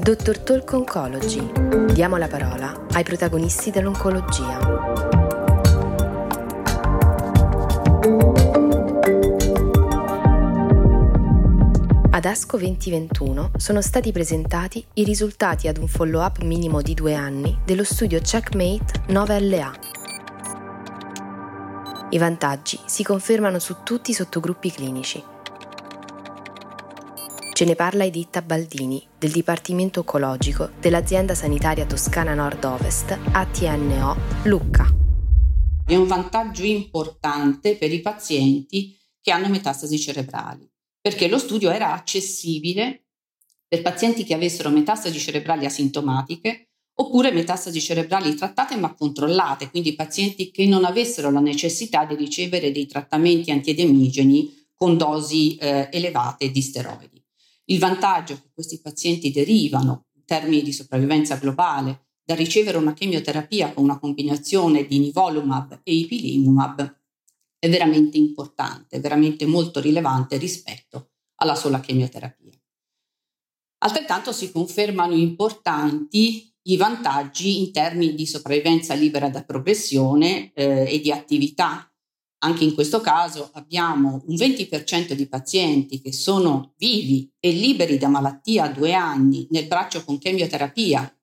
Dottor Talk Oncology. Diamo la parola ai protagonisti dell'oncologia. Ad ASCO 2021 sono stati presentati i risultati ad un follow-up minimo di due anni dello studio Checkmate 9LA. I vantaggi si confermano su tutti i sottogruppi clinici. Ce ne parla Editta Baldini del Dipartimento Oncologico dell'azienda sanitaria toscana nord-ovest ATNO Lucca. È un vantaggio importante per i pazienti che hanno metastasi cerebrali perché lo studio era accessibile per pazienti che avessero metastasi cerebrali asintomatiche oppure metastasi cerebrali trattate ma controllate, quindi pazienti che non avessero la necessità di ricevere dei trattamenti antiedemigeni con dosi eh, elevate di steroidi. Il vantaggio che questi pazienti derivano in termini di sopravvivenza globale da ricevere una chemioterapia con una combinazione di nivolumab e ipilimumab è veramente importante, veramente molto rilevante rispetto alla sola chemioterapia. Altrettanto si confermano importanti i vantaggi in termini di sopravvivenza libera da progressione eh, e di attività. Anche in questo caso abbiamo un 20% di pazienti che sono vivi e liberi da malattia a due anni nel braccio con chemioterapia,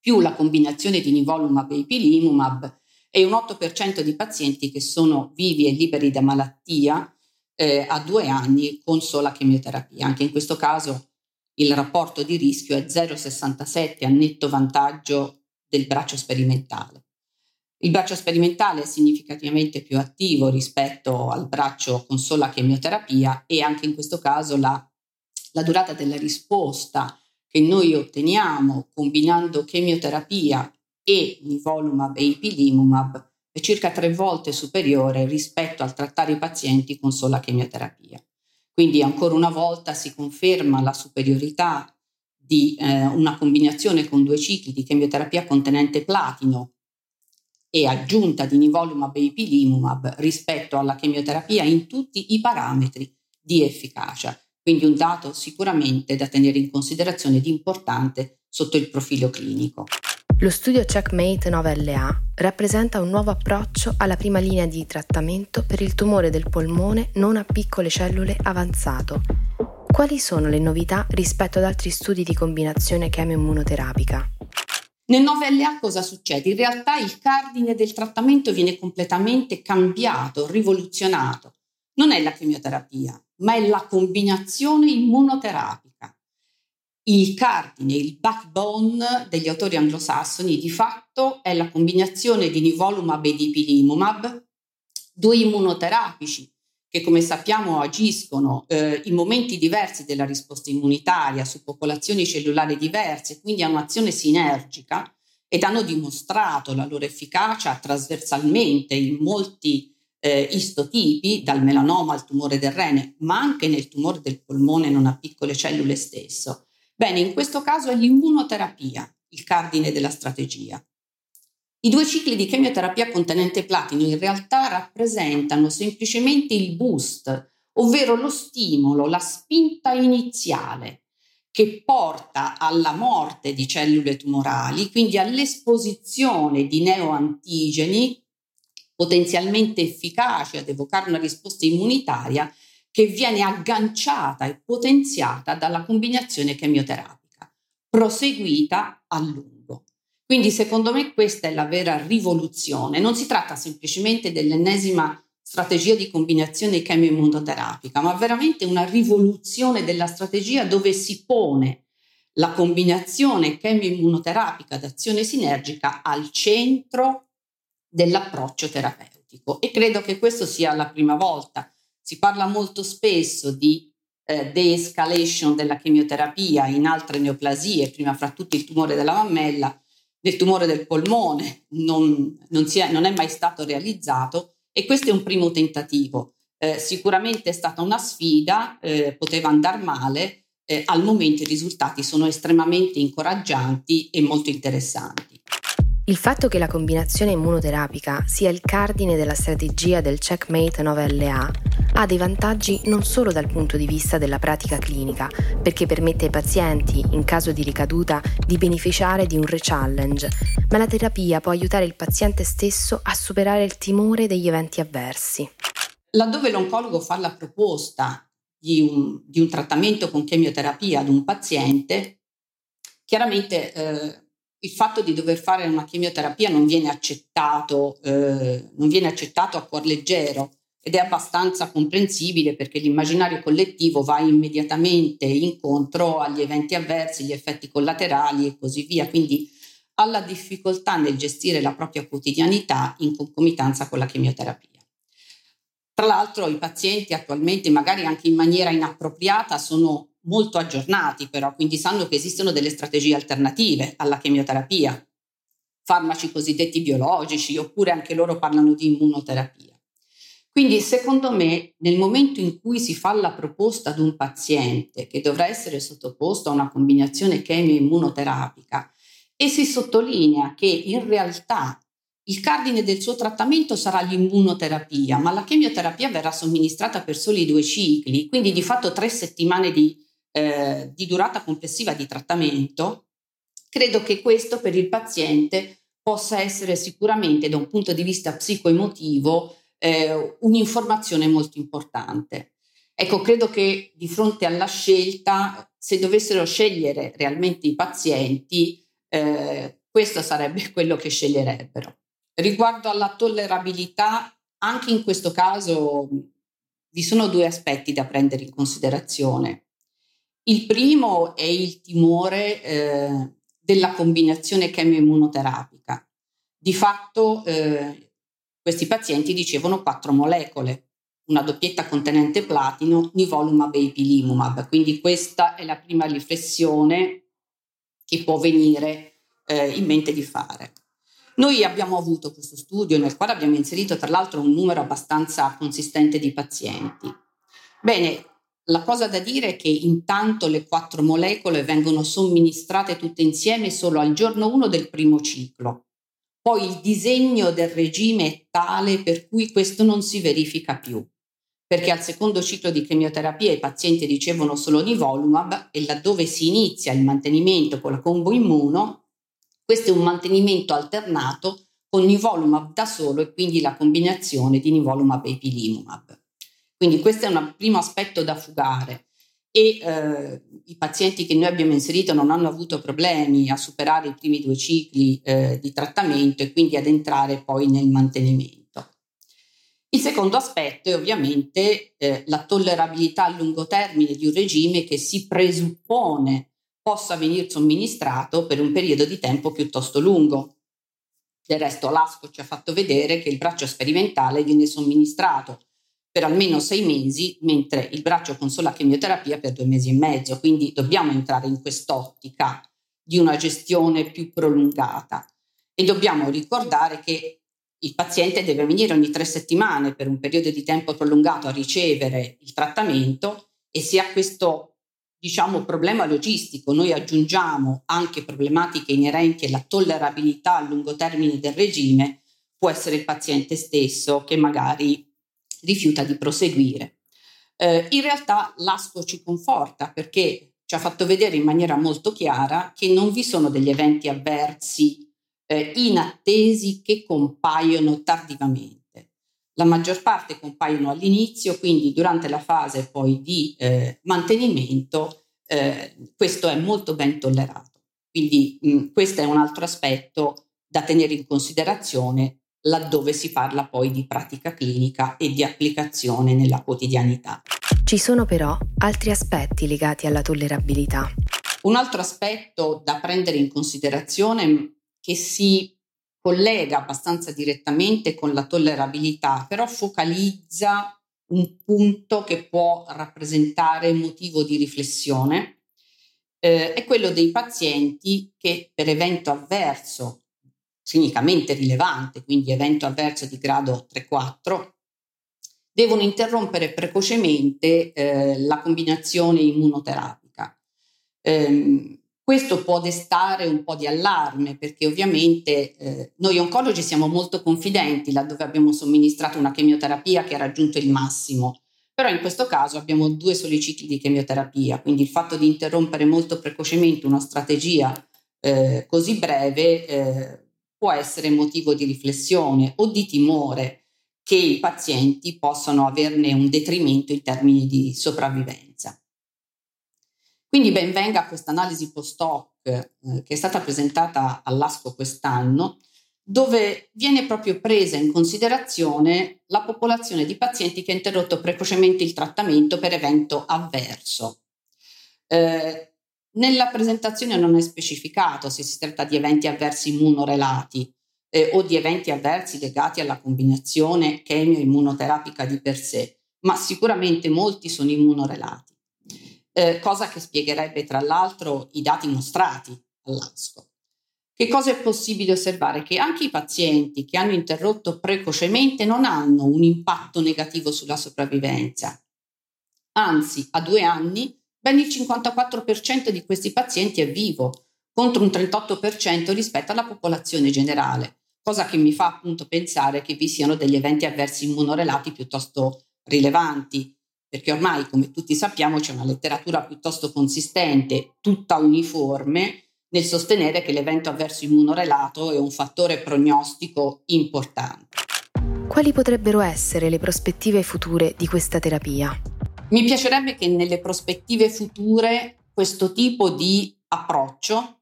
più la combinazione di nivolumab e ipilimumab, e un 8% di pazienti che sono vivi e liberi da malattia eh, a due anni con sola chemioterapia. Anche in questo caso il rapporto di rischio è 0,67 a netto vantaggio del braccio sperimentale. Il braccio sperimentale è significativamente più attivo rispetto al braccio con sola chemioterapia e anche in questo caso la, la durata della risposta che noi otteniamo combinando chemioterapia e nivolumab e ipilimumab è circa tre volte superiore rispetto al trattare i pazienti con sola chemioterapia. Quindi ancora una volta si conferma la superiorità di eh, una combinazione con due cicli di chemioterapia contenente platino e aggiunta di nivolumab e ipilimumab rispetto alla chemioterapia in tutti i parametri di efficacia. Quindi un dato sicuramente da tenere in considerazione di importante sotto il profilo clinico. Lo studio Checkmate 9LA rappresenta un nuovo approccio alla prima linea di trattamento per il tumore del polmone non a piccole cellule avanzato. Quali sono le novità rispetto ad altri studi di combinazione chemioimmunoterapica? Nel 9LA cosa succede? In realtà il cardine del trattamento viene completamente cambiato, rivoluzionato. Non è la chemioterapia, ma è la combinazione immunoterapica il cardine, il backbone degli autori anglosassoni di fatto è la combinazione di nivolumab e di ipilimumab, due immunoterapici che come sappiamo agiscono eh, in momenti diversi della risposta immunitaria su popolazioni cellulari diverse, quindi hanno azione sinergica ed hanno dimostrato la loro efficacia trasversalmente in molti eh, istotipi, dal melanoma al tumore del rene, ma anche nel tumore del polmone non a piccole cellule stesso. Bene, in questo caso è l'immunoterapia il cardine della strategia. I due cicli di chemioterapia contenente platino in realtà rappresentano semplicemente il boost, ovvero lo stimolo, la spinta iniziale che porta alla morte di cellule tumorali, quindi all'esposizione di neoantigeni potenzialmente efficaci ad evocare una risposta immunitaria che viene agganciata e potenziata dalla combinazione chemioterapica, proseguita a lungo. Quindi secondo me questa è la vera rivoluzione, non si tratta semplicemente dell'ennesima strategia di combinazione chemioimmunoterapica, ma veramente una rivoluzione della strategia dove si pone la combinazione chemioimmunoterapica d'azione sinergica al centro dell'approccio terapeutico. E credo che questo sia la prima volta. Si parla molto spesso di eh, de-escalation della chemioterapia in altre neoplasie, prima fra tutti il tumore della mammella, del tumore del polmone non, non, è, non è mai stato realizzato e questo è un primo tentativo. Eh, sicuramente è stata una sfida, eh, poteva andare male, eh, al momento i risultati sono estremamente incoraggianti e molto interessanti. Il fatto che la combinazione immunoterapica sia il cardine della strategia del Checkmate 9LA ha dei vantaggi non solo dal punto di vista della pratica clinica, perché permette ai pazienti, in caso di ricaduta, di beneficiare di un re-challenge, ma la terapia può aiutare il paziente stesso a superare il timore degli eventi avversi. Laddove l'oncologo fa la proposta di un, di un trattamento con chemioterapia ad un paziente, chiaramente eh, il fatto di dover fare una chemioterapia non viene accettato, eh, non viene accettato a cuor leggero ed è abbastanza comprensibile perché l'immaginario collettivo va immediatamente incontro agli eventi avversi, gli effetti collaterali e così via, quindi alla difficoltà nel gestire la propria quotidianità in concomitanza con la chemioterapia. Tra l'altro i pazienti attualmente, magari anche in maniera inappropriata, sono molto aggiornati però, quindi sanno che esistono delle strategie alternative alla chemioterapia, farmaci cosiddetti biologici, oppure anche loro parlano di immunoterapia. Quindi secondo me nel momento in cui si fa la proposta ad un paziente che dovrà essere sottoposto a una combinazione chemio-immunoterapica e si sottolinea che in realtà il cardine del suo trattamento sarà l'immunoterapia, ma la chemioterapia verrà somministrata per soli due cicli, quindi di fatto tre settimane di, eh, di durata complessiva di trattamento. Credo che questo per il paziente possa essere sicuramente da un punto di vista psicoemotivo eh, un'informazione molto importante. Ecco, credo che di fronte alla scelta, se dovessero scegliere realmente i pazienti, eh, questo sarebbe quello che sceglierebbero. Riguardo alla tollerabilità, anche in questo caso vi sono due aspetti da prendere in considerazione. Il primo è il timore eh, della combinazione chemioimmunoterapica. Di fatto eh, questi pazienti dicevano quattro molecole, una doppietta contenente platino, nivolumab e ipilimumab. Quindi questa è la prima riflessione che può venire eh, in mente di fare. Noi abbiamo avuto questo studio nel quale abbiamo inserito tra l'altro un numero abbastanza consistente di pazienti. Bene, la cosa da dire è che intanto le quattro molecole vengono somministrate tutte insieme solo al giorno 1 del primo ciclo. Poi il disegno del regime è tale per cui questo non si verifica più, perché al secondo ciclo di chemioterapia i pazienti ricevono solo nivolumab e laddove si inizia il mantenimento con la combo immuno, questo è un mantenimento alternato con nivolumab da solo e quindi la combinazione di nivolumab e ipilimumab. Quindi questo è un primo aspetto da fugare e eh, i pazienti che noi abbiamo inserito non hanno avuto problemi a superare i primi due cicli eh, di trattamento e quindi ad entrare poi nel mantenimento. Il secondo aspetto è ovviamente eh, la tollerabilità a lungo termine di un regime che si presuppone possa venire somministrato per un periodo di tempo piuttosto lungo. Del resto l'ASCO ci ha fatto vedere che il braccio sperimentale viene somministrato per almeno sei mesi, mentre il braccio con sola chemioterapia per due mesi e mezzo. Quindi dobbiamo entrare in quest'ottica di una gestione più prolungata. E dobbiamo ricordare che il paziente deve venire ogni tre settimane per un periodo di tempo prolungato a ricevere il trattamento e se ha questo diciamo, problema logistico, noi aggiungiamo anche problematiche inerenti alla tollerabilità a lungo termine del regime, può essere il paziente stesso che magari rifiuta di proseguire. Eh, in realtà l'ASCO ci conforta perché ci ha fatto vedere in maniera molto chiara che non vi sono degli eventi avversi eh, inattesi che compaiono tardivamente. La maggior parte compaiono all'inizio, quindi durante la fase poi di eh, mantenimento eh, questo è molto ben tollerato. Quindi mh, questo è un altro aspetto da tenere in considerazione laddove si parla poi di pratica clinica e di applicazione nella quotidianità. Ci sono però altri aspetti legati alla tollerabilità. Un altro aspetto da prendere in considerazione che si collega abbastanza direttamente con la tollerabilità, però focalizza un punto che può rappresentare motivo di riflessione, eh, è quello dei pazienti che per evento avverso clinicamente rilevante, quindi evento avverso di grado 3-4, devono interrompere precocemente eh, la combinazione immunoterapica. Eh, questo può destare un po' di allarme perché ovviamente eh, noi oncologi siamo molto confidenti laddove abbiamo somministrato una chemioterapia che ha raggiunto il massimo, Però in questo caso abbiamo due soli cicli di chemioterapia, quindi il fatto di interrompere molto precocemente una strategia eh, così breve eh, può essere motivo di riflessione o di timore che i pazienti possano averne un detrimento in termini di sopravvivenza. Quindi ben venga questa analisi post-hoc eh, che è stata presentata all'ASCO quest'anno, dove viene proprio presa in considerazione la popolazione di pazienti che ha interrotto precocemente il trattamento per evento avverso. Eh, nella presentazione non è specificato se si tratta di eventi avversi immunorelati eh, o di eventi avversi legati alla combinazione chemio-immunoterapica di per sé, ma sicuramente molti sono immunorelati, eh, cosa che spiegherebbe tra l'altro i dati mostrati all'ASCO. Che cosa è possibile osservare? Che anche i pazienti che hanno interrotto precocemente non hanno un impatto negativo sulla sopravvivenza. Anzi, a due anni, ben il 54% di questi pazienti è vivo, contro un 38% rispetto alla popolazione generale, cosa che mi fa appunto pensare che vi siano degli eventi avversi immunorelati piuttosto rilevanti, perché ormai, come tutti sappiamo, c'è una letteratura piuttosto consistente, tutta uniforme, nel sostenere che l'evento avverso immunorelato è un fattore prognostico importante. Quali potrebbero essere le prospettive future di questa terapia? Mi piacerebbe che nelle prospettive future questo tipo di approccio,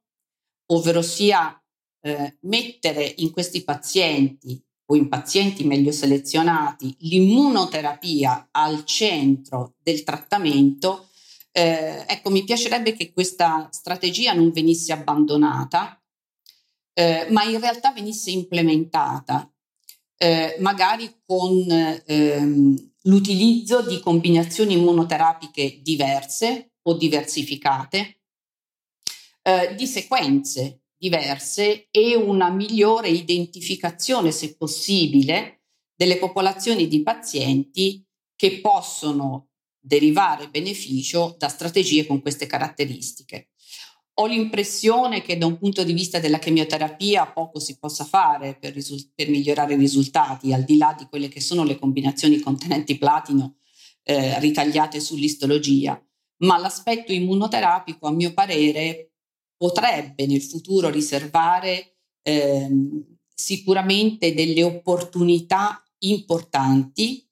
ovvero sia eh, mettere in questi pazienti o in pazienti meglio selezionati l'immunoterapia al centro del trattamento, eh, ecco, mi piacerebbe che questa strategia non venisse abbandonata, eh, ma in realtà venisse implementata, eh, magari con ehm, l'utilizzo di combinazioni immunoterapiche diverse o diversificate, eh, di sequenze diverse e una migliore identificazione, se possibile, delle popolazioni di pazienti che possono derivare beneficio da strategie con queste caratteristiche. Ho l'impressione che da un punto di vista della chemioterapia poco si possa fare per, risul- per migliorare i risultati, al di là di quelle che sono le combinazioni contenenti platino eh, ritagliate sull'istologia, ma l'aspetto immunoterapico, a mio parere, potrebbe nel futuro riservare eh, sicuramente delle opportunità importanti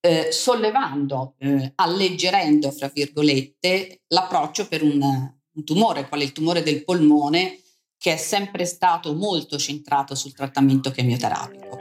eh, sollevando, eh, alleggerendo, fra virgolette, l'approccio per un, un tumore, quale il tumore del polmone, che è sempre stato molto centrato sul trattamento chemioterapico.